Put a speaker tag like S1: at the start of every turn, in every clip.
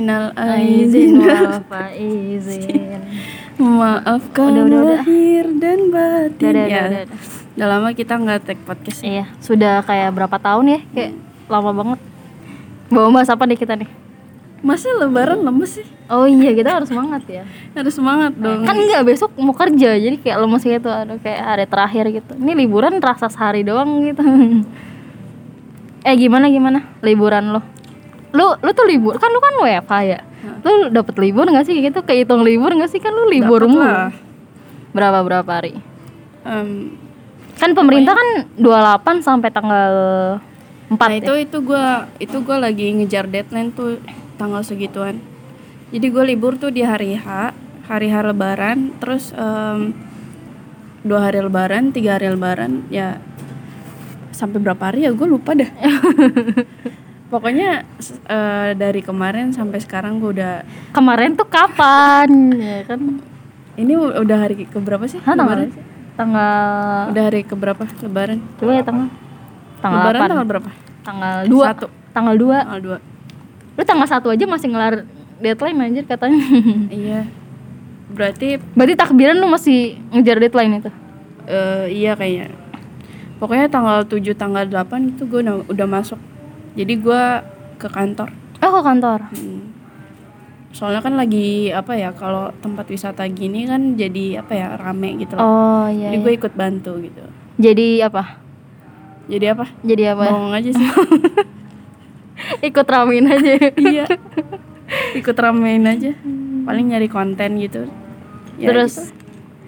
S1: Minal
S2: Aizin wal faizin.
S1: Maafkan
S2: Udah, udah, udah.
S1: lahir dan batin
S2: Udah, udah,
S1: ya.
S2: udah, udah.
S1: Udah lama kita nggak take podcast ya.
S2: Iya, sudah kayak berapa tahun ya? Kayak lama banget. Bawa bahas apa nih kita nih?
S1: Masa lebaran lemes sih?
S2: Oh iya, kita harus semangat ya.
S1: Harus semangat dong.
S2: Kan enggak besok mau kerja, jadi kayak lemes gitu, aduh kayak hari terakhir gitu. Ini liburan terasa sehari doang gitu. eh gimana gimana liburan lo? Lu lu tuh libur kan lu kan WFH ya. Lu dapet libur nggak sih gitu? Kehitung libur nggak sih kan lu libur mulu. Berapa berapa hari?
S1: Em,
S2: Kan pemerintah kan 28 sampai tanggal 4
S1: nah
S2: ya?
S1: itu itu gua itu gua lagi ngejar deadline tuh tanggal segituan. Jadi gue libur tuh di hari H, hari H Lebaran, terus em, dua hari Lebaran, tiga hari Lebaran, ya sampai berapa hari ya gue lupa dah. Pokoknya eh, dari kemarin sampai sekarang gue udah
S2: Kemarin tuh kapan? ya kan?
S1: ini udah hari ke berapa sih?
S2: Hah, tanggal tanggal
S1: Udah hari ke berapa Lebaran?
S2: dua ya tanggal tanggal
S1: Lebaran
S2: 8
S1: tanggal berapa?
S2: tanggal 2
S1: Satu.
S2: tanggal 2
S1: Tanggal dua.
S2: lu tanggal satu aja masih ngelar deadline anjir katanya
S1: Iya. Berarti
S2: berarti takbiran lu masih ngejar deadline itu
S1: eh, iya kayaknya. Pokoknya tanggal 7 tanggal 8 itu gue udah masuk. Jadi gue ke kantor.
S2: oh ke kantor
S1: Hmm. Soalnya kan lagi apa ya kalau tempat wisata gini kan jadi apa ya rame gitu loh.
S2: oh iya,
S1: Jadi
S2: iya.
S1: gue ikut bantu gitu.
S2: jadi apa
S1: Jadi apa?
S2: jadi apa
S1: Bohong aja sih.
S2: ikut ramein aja
S1: iya. Ikut ramein aja. Paling nyari konten gitu. Ya
S2: terus
S1: gitu.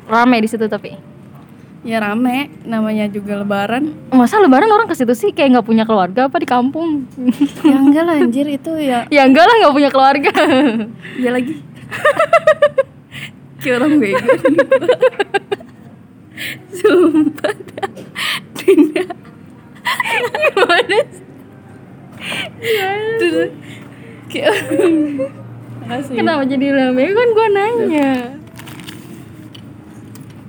S2: rame di situ tapi
S1: ya rame namanya juga lebaran.
S2: masa lebaran orang ke situ sih kayak nggak punya keluarga apa di kampung
S1: ya enggak lah anjir itu ya
S2: ya enggak lah nggak punya keluarga
S1: ya lagi. Kayak orang bego. Sumpah. Tidak.
S2: gimana sih?
S1: Terus kayak Makasih.
S2: kenapa jadi rame kan gua nanya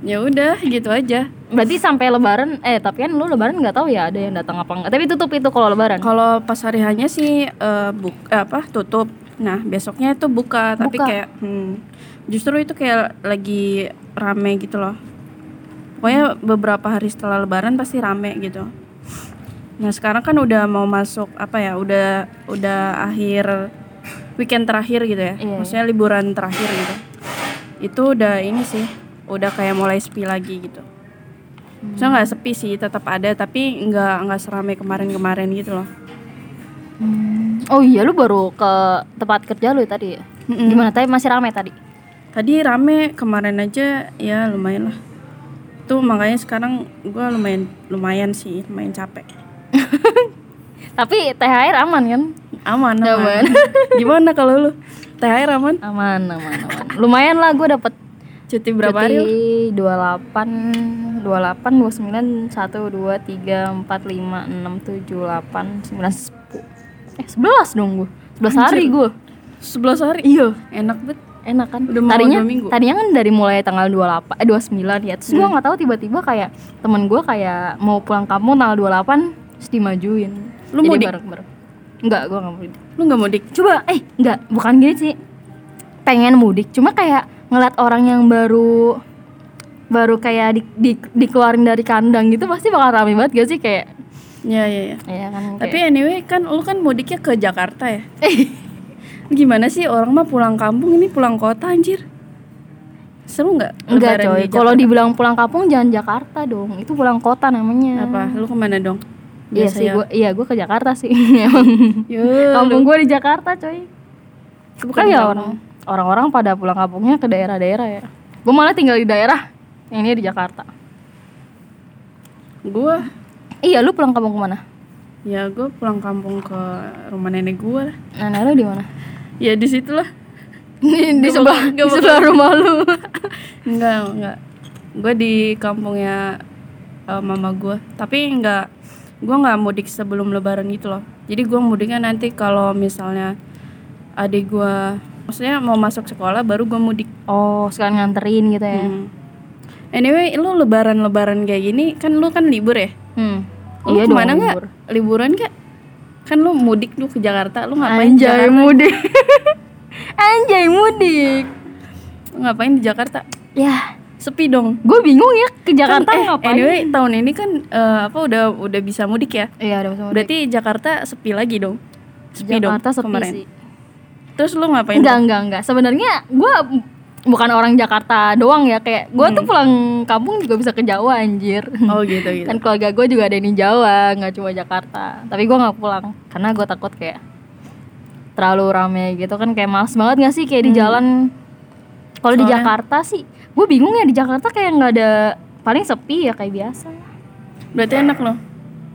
S1: Ya udah gitu aja.
S2: berarti sampai lebaran eh tapi kan lu lebaran nggak tahu ya ada yang datang apa enggak tapi tutup itu kalau lebaran
S1: Kalau pas hari hanya sih eh, buk eh, apa tutup. Nah, besoknya itu buka, tapi
S2: Buka.
S1: kayak hmm, justru itu kayak lagi rame gitu loh. Pokoknya beberapa hari setelah lebaran pasti rame gitu. Nah, sekarang kan udah mau masuk apa ya? Udah udah akhir weekend terakhir gitu ya.
S2: Iya.
S1: Maksudnya liburan terakhir gitu. Itu udah ini sih, udah kayak mulai sepi lagi gitu. Maksudnya nggak sepi sih, tetap ada tapi nggak nggak seramai kemarin-kemarin gitu loh.
S2: Hmm. oh iya lu baru ke tempat kerja lu ya tadi ya
S1: Mm-mm.
S2: gimana tadi masih ramai tadi
S1: Tadi rame kemarin aja ya lumayan lah. Tuh makanya sekarang gua lumayan lumayan sih, lumayan capek.
S2: tapi THR aman kan
S1: Aman,
S2: Aman.
S1: aman. Gimana kalau lu? THR aman?
S2: aman aman aman lumayan lah gue dapet
S1: Cuti berapa hari? lu?
S2: cuti 28 28 29 1 2 3 4 5 6 7 8 9 10 eh 11 dong gue 11 hari gue
S1: 11 hari.
S2: iya
S1: Enak banget.
S2: enak kan
S1: Udah mau
S2: tadinya
S1: minggu.
S2: tadinya kan dari mulai tanggal 28 eh 29 ya terus gua nggak tahu tiba-tiba kayak temen gua kayak mau pulang kampung tanggal 28 terus dimajuin
S1: Lu
S2: Jadi
S1: mudik?
S2: bareng-bareng. enggak gua nggak mudik
S1: Lu nggak mudik?
S2: coba eh enggak bukan gini sih pengen mudik cuma kayak ngeliat orang yang baru baru kayak di, di- dikeluarin dari kandang gitu pasti bakal rame banget gak sih kayak
S1: Ya ya ya.
S2: ya kan
S1: Tapi
S2: kayak-
S1: anyway kan lu kan mudiknya ke Jakarta ya. Gimana sih orang mah pulang kampung ini pulang kota anjir? Seru nggak?
S2: enggak coy kalau dibilang pulang kampung jangan Jakarta dong itu pulang kota namanya
S1: apa? Lu ke mana dong?
S2: Iya
S1: Biasa
S2: sih,
S1: ya.
S2: gua, iya gue ke Jakarta sih. Kampung gue di Jakarta, coy.
S1: Bukan
S2: Kan ya
S1: kampung.
S2: orang orang-orang pada pulang kampungnya ke daerah-daerah ya. Gue malah tinggal di daerah yang ini di Jakarta.
S1: Gua
S2: Iya, lu pulang kampung ke mana?
S1: ya gue pulang kampung ke rumah nenek gue.
S2: Nenek lu di mana?
S1: Ya di situ lah.
S2: di
S1: Gak
S2: sebelah di sebelah rumah lu.
S1: Enggak, enggak. Gue di kampungnya eh, mama gue. Tapi enggak, gue nggak mudik sebelum lebaran gitu loh. Jadi gue mudiknya nanti kalau misalnya adik gue, maksudnya mau masuk sekolah baru gue mudik.
S2: Oh, sekalian nganterin gitu ya.
S1: Hmm. Anyway, lu lebaran-lebaran kayak gini kan lu kan libur ya?
S2: Hmm.
S1: Lu
S2: Iya ke
S1: mana nggak?
S2: libur.
S1: Liburan nggak? Kan lu mudik lu ke Jakarta, lu ngapain di
S2: Anjay
S1: Jakarta?
S2: mudik. Anjay mudik.
S1: Ngapain di Jakarta?
S2: Ya,
S1: Sepi dong.
S2: gue bingung ya ke Jakarta
S1: Kan, eh,
S2: ngapain.
S1: Anyway, tahun ini kan eh, apa udah udah bisa mudik ya?
S2: Iya, udah bisa mudik.
S1: Berarti Jakarta sepi lagi dong. Sepi
S2: Jakarta
S1: dong
S2: sepi
S1: kemarin.
S2: sih.
S1: Terus lu ngapain?
S2: Enggak, enggak, enggak. Sebenarnya gue bukan orang Jakarta doang ya kayak gue tuh pulang kampung juga bisa ke Jawa anjir.
S1: Oh gitu gitu.
S2: Dan keluarga gue juga ada di Jawa, nggak cuma Jakarta. Tapi gue nggak pulang karena gue takut kayak terlalu rame gitu kan kayak males banget gak sih kayak di jalan. Kalau di Jakarta sih, gue bingung ya di Jakarta kayak nggak ada paling sepi ya kayak biasa.
S1: Berarti enak loh.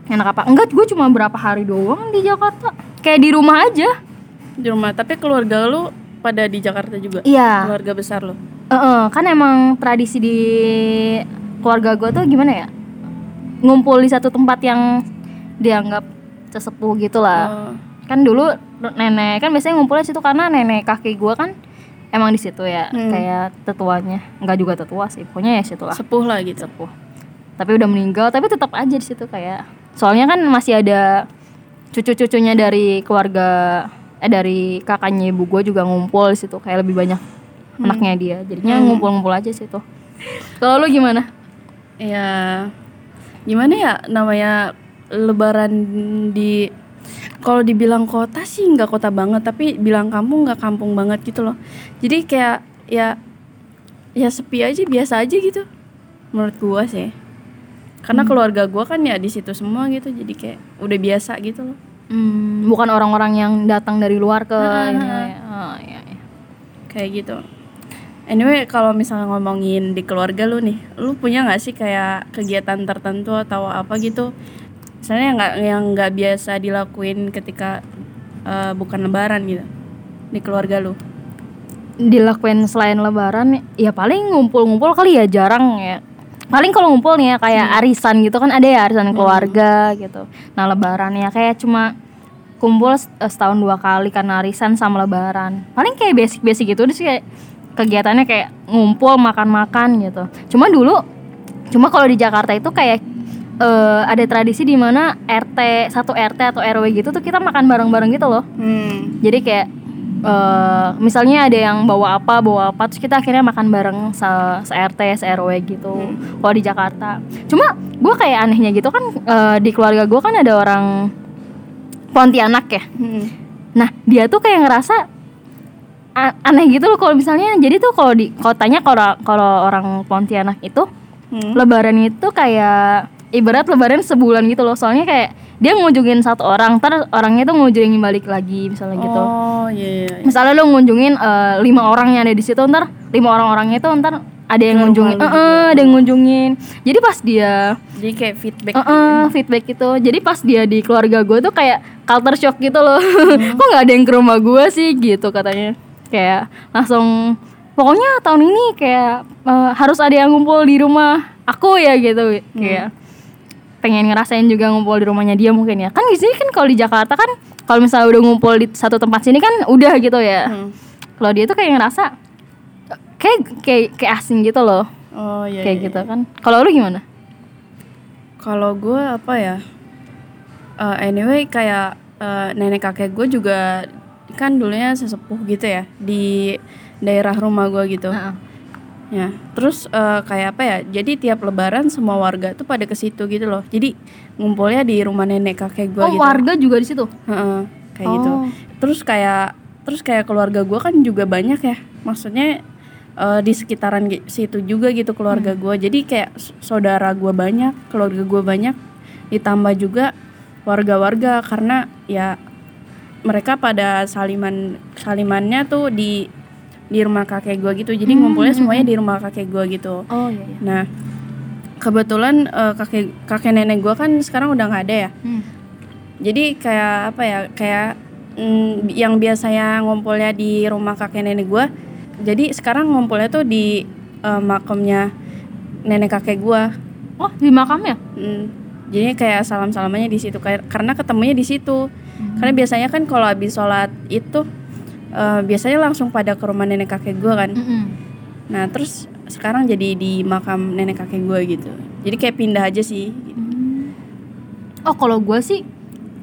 S2: Enak apa? Enggak, gue cuma berapa hari doang di Jakarta. Kayak di rumah aja.
S1: Di rumah. Tapi keluarga lu pada di Jakarta juga.
S2: Iya.
S1: Keluarga besar lu.
S2: Heeh, kan emang tradisi di keluarga gue tuh gimana ya? Ngumpul di satu tempat yang dianggap sesepuh gitu lah.
S1: Oh.
S2: Kan dulu nenek kan biasanya ngumpulnya situ karena nenek kakek gue kan emang di situ ya,
S1: Hmm.
S2: kayak tetuanya. Enggak juga tetua sih, pokoknya ya situ lah.
S1: Sepuh lah gitu.
S2: Sepuh. Tapi udah meninggal, tapi tetap aja di situ kayak. Soalnya kan masih ada cucu-cucunya dari keluarga eh dari kakaknya ibu gue juga ngumpul situ kayak lebih banyak anaknya dia. Jadinya ngumpul-ngumpul aja situ. Kalau lu gimana?
S1: Ya gimana ya namanya lebaran di kalau dibilang kota sih nggak kota banget tapi bilang kampung nggak kampung banget gitu loh. Jadi kayak ya ya sepi aja biasa aja gitu menurut gua sih. Karena keluarga gua kan ya di situ semua gitu jadi kayak udah biasa gitu loh
S2: Hmm, bukan orang-orang yang datang dari luar ke
S1: Ah,
S2: ini. Oh, iya, iya.
S1: kayak gitu anyway kalau misalnya ngomongin di keluarga lu nih lu punya nggak sih kayak kegiatan tertentu atau apa gitu misalnya yang nggak yang nggak biasa dilakuin ketika eh, bukan lebaran gitu di keluarga lu
S2: Dilakuin selain lebaran ya paling ngumpul-ngumpul kali ya jarang ya. Paling kalau ngumpul nih ya kayak arisan gitu kan ada ya arisan keluarga gitu. Nah, lebaran ya kayak cuma kumpul eh, setahun dua kali karena arisan sama lebaran. Paling kayak basic-basic gitu sih kayak kegiatannya kayak ngumpul makan-makan gitu. Cuma dulu cuma kalau di Jakarta itu kayak eh, ada tradisi di mana RT satu RT atau RW gitu tuh kita makan bareng-bareng gitu loh.
S1: hmm.
S2: Jadi kayak eh misalnya ada yang bawa apa bawa apa terus kita akhirnya makan bareng se, se RT se RW gitu. Kalau di Jakarta. Cuma gue kayak anehnya gitu kan eh, di keluarga gue kan ada orang Pontianak ya.
S1: Hmm.
S2: Nah dia tuh kayak ngerasa aneh gitu loh kalau misalnya jadi tuh kalau di kotanya kalau kalau orang Pontianak itu
S1: Hmm.
S2: lebaran itu kayak ibarat lebaran sebulan gitu loh. Soalnya kayak dia ngunjungin satu orang ntar orangnya tuh ngunjungin balik lagi misalnya gitu.
S1: Oh iya, iya, iya.
S2: misalnya lo ngunjungin eh, lima orang yang ada di situ ntar lima orang orangnya itu ntar ada yang ngunjungin.
S1: lu
S2: eh, ada yang ngunjungin. Jadi pas dia
S1: jadi kayak feedback
S2: eh, eh, feedback gitu. Jadi pas dia di keluarga gue tuh kayak culture shock gitu loh. Kok nggak ada yang ke rumah gue sih? Gitu katanya. Kayak langsung pokoknya tahun ini kayak eh, harus ada yang ngumpul di rumah aku ya gitu. Kayak pengen ngerasain juga ngumpul di rumahnya dia mungkin ya kan di sini kan kalau di Jakarta kan kalau misalnya udah ngumpul di satu tempat sini kan udah gitu ya
S1: Hmm.
S2: kalau dia tuh kayak ngerasa kayak kayak kayak asing gitu loh
S1: oh iya,
S2: kayak
S1: iya.
S2: gitu kan kalau lu gimana
S1: Kalau gue apa ya? Eh, anyway kayak eh, nenek kakek gue juga kan dulunya sesepuh gitu ya di daerah rumah gue gitu.
S2: Heeh.
S1: Ya, terus eh, kayak apa ya? Jadi tiap Lebaran semua warga tuh pada ke situ gitu loh. Jadi ngumpulnya di rumah nenek kakek gue
S2: oh
S1: gitu.
S2: warga juga di situ
S1: Heeh, kayak gitu.
S2: Oh.
S1: Terus kayak terus kayak keluarga gue kan juga banyak ya. Maksudnya eh, di sekitaran situ juga gitu keluarga
S2: Hmm.
S1: gue. Jadi kayak saudara gue banyak, keluarga gue banyak. Ditambah juga warga-warga karena ya mereka pada saliman salimannya tuh di di rumah kakek gue gitu. Jadi ngumpulnya semuanya di rumah kakek gue gitu.
S2: oh iya, iya.
S1: Nah, kebetulan eh, kakek kakek nenek gue kan sekarang udah nggak ada ya
S2: Hmm.
S1: jadi kayak apa ya kayak mm, yang biasanya ngumpulnya di rumah kakek nenek gue jadi sekarang ngumpulnya tuh di eh, makamnya nenek kakek gue
S2: oh di makamnya
S1: Mm, jadi kayak salam salamannya di situ karena ketemunya di situ karena biasanya kan kalau habis sholat itu eh, biasanya langsung pada ke rumah nenek kakek gue kan.
S2: Mm-mm.
S1: nah terus sekarang jadi di makam nenek kakek gue gitu. Jadi kayak pindah aja sih.
S2: Oh kalau gue sih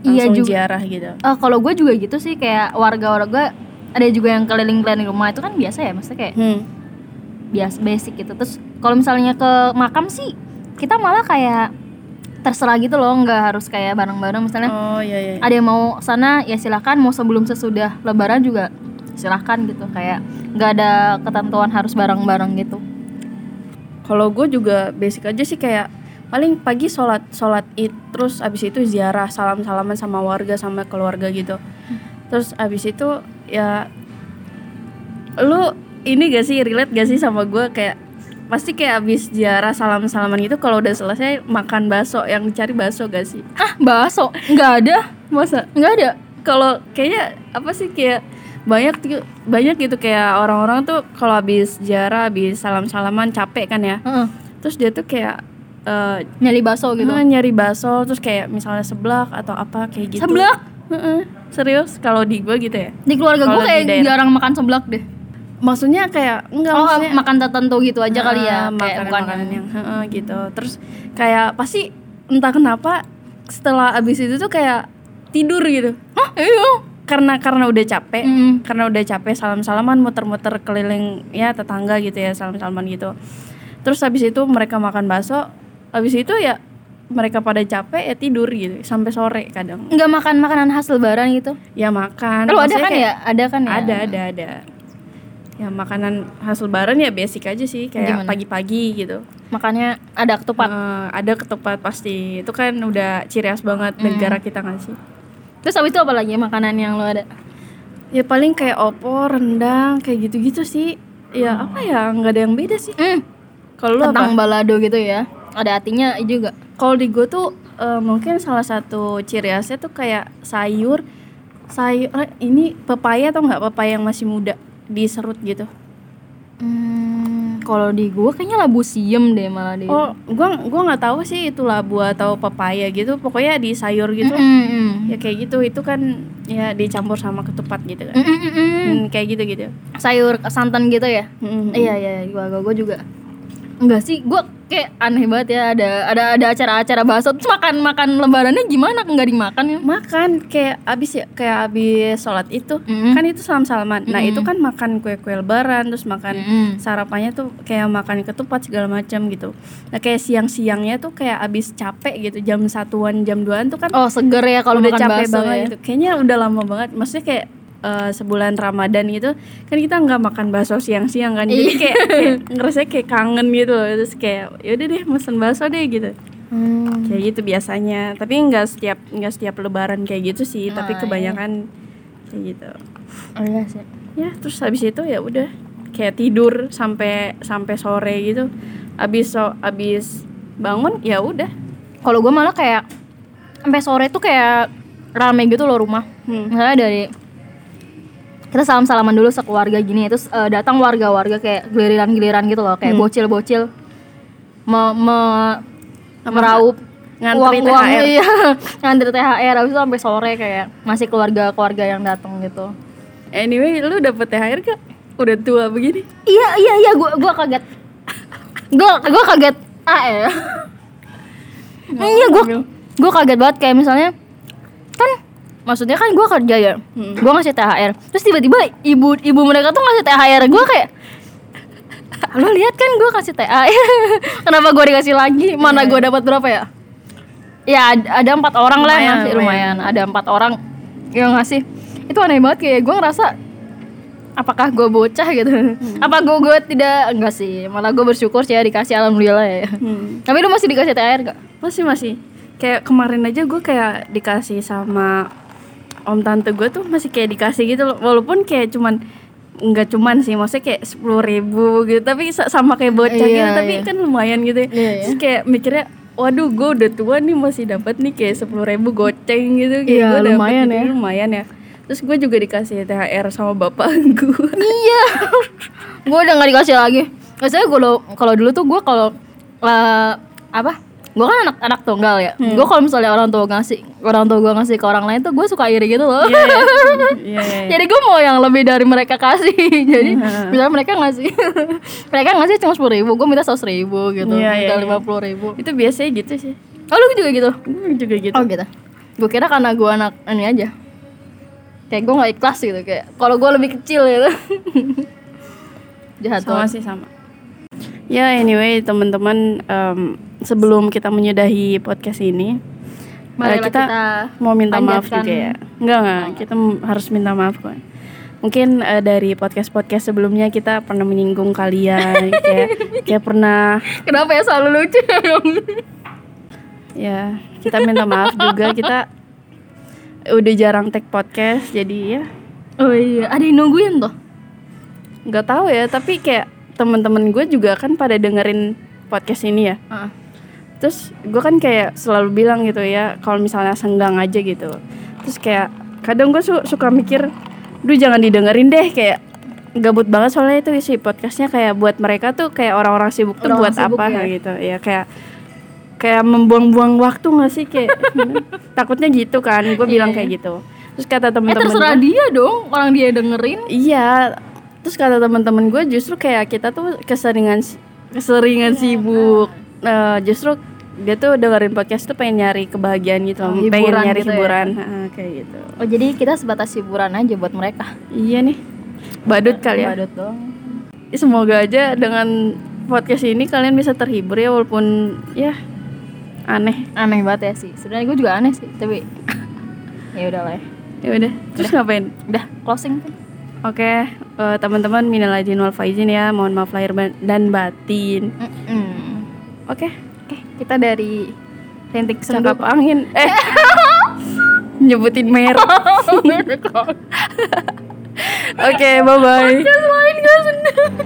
S2: iya
S1: langsung
S2: juga.
S1: ziarah gitu.
S2: Eh, kalau gue juga gitu sih kayak warga-warga ada juga yang keliling-keliling rumah. Itu kan biasa ya maksudnya kayak
S1: Hmm.
S2: biasa basic gitu. Terus kalau misalnya ke makam sih kita malah kayak terserah gitu loh nggak harus kayak bareng-bareng. Misalnya
S1: Oh iya iya.
S2: ada yang mau sana ya silahkan mau sebelum sesudah lebaran juga silahkan gitu. Kayak nggak ada ketentuan harus bareng-bareng gitu.
S1: Kalau gue juga basic aja sih kayak paling pagi sholat sholat id terus abis itu ziarah salam salaman sama warga sama keluarga gitu. Terus abis itu ya lu ini gak sih relate gak sih sama gue kayak pasti kayak abis ziarah salam salaman gitu kalau udah selesai makan bakso yang cari bakso gak sih?
S2: ah bakso nggak ada
S1: Masa
S2: nggak ada
S1: kalau kayaknya apa sih kayak banyak banyak gitu kayak orang-orang tuh kalau habis ziarah habis salam salaman capek kan ya
S2: Heeh.
S1: terus dia tuh kayak eh,
S2: nyari bakso gitu
S1: Nah, nyari bakso terus kayak misalnya seblak atau apa kayak gitu.
S2: seblak
S1: Heeh. Serius kalau di gua gitu ya.
S2: di keluarga gue kayak jarang makan seblak deh
S1: Maksudnya kayak enggak
S2: oh
S1: maksudnya
S2: makan tertentu gitu aja kali ya
S1: Ah,
S2: kayak bukan
S1: makanan-makanan yang heeh, gitu. Terus kayak pasti entah kenapa setelah abis itu tuh kayak tidur gitu.
S2: Hah, iya
S1: Karena karena udah capek,
S2: Mm.
S1: karena udah capek salam-salaman muter-muter keliling ya tetangga gitu ya salam-salaman gitu. Terus habis itu mereka makan bakso, habis itu ya mereka pada capek ya tidur gitu sampai sore kadang.
S2: nggak makan makanan khas lebaran gitu
S1: Ya makan.
S2: lu ada kan
S1: kayak-
S2: ya ada kan ya
S1: Ada, ada, ada. Ya makanan khas lebaran ya basic aja sih kayak pagi-pagi gitu.
S2: makanya ada ketupat
S1: Eh, ada ketupat pasti. Itu kan udah ciri khas banget negara kita nggak sih?
S2: terus habis itu apa lagi makanan yang lo ada
S1: Ya paling kayak opor, rendang, kayak gitu-gitu sih. Ya apa ya? nggak ada yang beda sih.
S2: hmm,
S1: Kalau apa?
S2: tentang balado gitu ya ada artinya juga
S1: Kalau di gue tuh eh, mungkin salah satu ciri khasnya tuh kayak sayur, sayur eh, ini pepaya atau nggak pepaya yang masih muda diserut gitu.
S2: Hmm, kalau di gua kayaknya labu siem deh malah di.
S1: Oh, gua gua nggak tahu sih itu labu atau pepaya gitu. Pokoknya di sayur gitu.
S2: Mm, mm, mm.
S1: Ya kayak gitu. Itu kan ya dicampur sama ketupat gitu kan.
S2: Mm, mm, mm, mm.
S1: Hmm, kayak gitu-gitu.
S2: Sayur santan gitu ya?
S1: Hmm.
S2: Iya iya, gua gua, gua juga. Enggak sih, gua kayak aneh banget ya ada ada ada acara-acara bakso terus makan makan lebarannya gimana nggak dimakan ya?
S1: Makan kayak abis ya kayak abis sholat itu
S2: Mm.
S1: kan itu salam salaman. Nah
S2: Mm.
S1: itu kan makan kue-kue lebaran terus makan
S2: Mm.
S1: sarapannya tuh kayak makan ketupat segala macam gitu. Nah kayak siang-siangnya tuh kayak abis capek gitu jam satuan jam 2an tuh kan
S2: Oh seger ya kalau
S1: udah
S2: makan
S1: capek
S2: bakso
S1: banget
S2: ya.
S1: gitu. Kayaknya udah lama banget. Maksudnya kayak eh, sebulan Ramadan gitu kan kita nggak makan bakso siang-siang kan. Jadi
S2: Iya.
S1: kayak, kayak ngerasa kayak kangen gitu loh. Terus kayak yaudah deh mesen bakso deh gitu.
S2: Hmm.
S1: Kayak gitu biasanya. Tapi nggak setiap nggak setiap lebaran kayak gitu sih,
S2: Oh,
S1: tapi
S2: iya.
S1: kebanyakan kayak gitu.
S2: Oh iya sih.
S1: Ya, terus habis itu ya udah kayak tidur sampai sampai sore gitu. Habis so, habis bangun ya udah.
S2: Kalau gua malah kayak sampai sore tuh kayak rame gitu loh rumah.
S1: Hmm.
S2: Misalnya dari kita salam salaman dulu sekeluarga gini terus eh, datang warga-warga kayak giliran-giliran gitu loh kayak
S1: Hmm.
S2: bocil-bocil me, me-
S1: Apa,
S2: meraup
S1: ngantri
S2: uang-uang,
S1: THR.
S2: iya ngantri THR habis itu sampai sore kayak masih keluarga-keluarga yang datang gitu
S1: Anyway, lu dapet THR gak? Udah tua begini.
S2: iya iya iya gua gua kaget gua gua kaget ah ya iya gua gua kaget banget kayak misalnya kan maksudnya kan gua kerja ya
S1: Hmm.
S2: gua ngasih THR terus tiba-tiba ibu ibu mereka tuh ngasih THR gua kayak lo lihat kan gua kasih THR kenapa gua dikasih lagi mana
S1: Iya.
S2: gua dapat berapa ya ya ad- ada empat orang lah yang
S1: Lumayan,
S2: ngasih
S1: lumayan.
S2: lumayan ada empat orang yang ngasih itu aneh banget kayak gua ngerasa apakah gue bocah gitu
S1: Hmm.
S2: apa gue gue tidak enggak sih malah gue bersyukur sih ya dikasih alhamdulillah ya
S1: Hmm.
S2: tapi lu masih dikasih THR gak?
S1: Masih masih. Kayak kemarin aja gue kayak dikasih sama om tante gue tuh masih kayak dikasih gitu loh. Walaupun kayak cuman nggak cuman sih maksudnya kayak sepuluh ribu gitu tapi sa- sama kayak bocah
S2: Iya,
S1: gitu tapi
S2: iya.
S1: kan lumayan gitu ya.
S2: Iya, iya.
S1: Terus kayak mikirnya waduh gue udah tua nih masih dapat nih kayak sepuluh ribu goceng gitu kayak
S2: Iya,
S1: dapet
S2: lumayan
S1: gitu,
S2: ya.
S1: lumayan ya terus gue juga dikasih THR sama bapak gue
S2: iya gue udah nggak dikasih lagi biasanya kalau kalau dulu tuh gue kalau eh, apa gue kan anak anak tunggal ya.
S1: Hmm.
S2: gue kalau misalnya orang tua ngasih orang tua gue ngasih ke orang lain tuh gue suka iri gitu loh.
S1: Iya, iya. Iya, iya, iya.
S2: jadi gue mau yang lebih dari mereka kasih. Jadi
S1: Hmm.
S2: misalnya mereka ngasih mereka ngasih cuma sepuluh ribu gue minta seratus ribu gitu.
S1: Iya, iya,
S2: minta
S1: iya.
S2: lima puluh ribu.
S1: Itu biasanya gitu sih.
S2: Oh lu juga gitu?
S1: Gue juga gitu.
S2: Oh gitu. Gue kira karena gue anak ini aja. Kayak gue nggak ikhlas gitu kayak kalau gue lebih kecil gitu. Jahat
S1: sama sih sama ya anyway teman-teman em, sebelum kita menyudahi podcast ini eh,
S2: Marilah
S1: kita,
S2: kita
S1: mau minta maaf juga ya. Enggak enggak kita m- harus minta maaf kok. Mungkin eh, dari podcast podcast sebelumnya kita pernah menyinggung kalian kayak kayak pernah
S2: kenapa ya selalu lucu?
S1: Ya kita minta maaf juga kita udah jarang take podcast jadi ya.
S2: Oh iya ada yang nungguin tuh
S1: nggak tahu ya tapi kayak teman-teman gue juga kan pada dengerin podcast ini ya.
S2: Heeh.
S1: terus gue kan kayak selalu bilang gitu ya kalau misalnya senggang aja gitu. Terus kayak kadang gue su- suka mikir duh jangan didengerin deh kayak gabut banget soalnya itu isi podcastnya kayak buat mereka tuh kayak orang-orang sibuk tuh
S2: Orang-orang
S1: buat
S2: sibuk
S1: apa
S2: ya.
S1: gitu. Ya kayak kayak membuang-buang waktu gak sih? Kayak takutnya gitu kan gue bilang
S2: Iya,
S1: kayak gitu. Terus kata
S2: eh
S1: temen-temen
S2: terserah
S1: gue-
S2: dia dong orang dia dengerin.
S1: Iya, terus kata teman-teman gue justru kayak kita tuh keseringan keseringan sibuk. Nah, justru dia tuh dengerin podcast tuh pengen nyari kebahagiaan gitu,
S2: Oh,
S1: pengen
S2: hiburan
S1: nyari
S2: gitu ya.
S1: hiburan, Ha, kayak gitu.
S2: oh jadi kita sebatas hiburan aja buat mereka
S1: Iya nih, badut kali ya.
S2: Badut dong
S1: Semoga aja dengan podcast ini kalian bisa terhibur ya walaupun ya aneh.
S2: aneh banget ya sih sebenarnya gue juga aneh sih tapi ya udah lah ya
S1: Ya udah, terus ngapain?
S2: udah closing kan
S1: Oke, eh, teman-teman minal aidin wal faizin ya, mohon maaf lahir dan batin. Oke.
S2: oke kita dari rintik sendu
S1: cakap angin. Eh. Nyebutin merek. Oke bye bye
S2: lain gak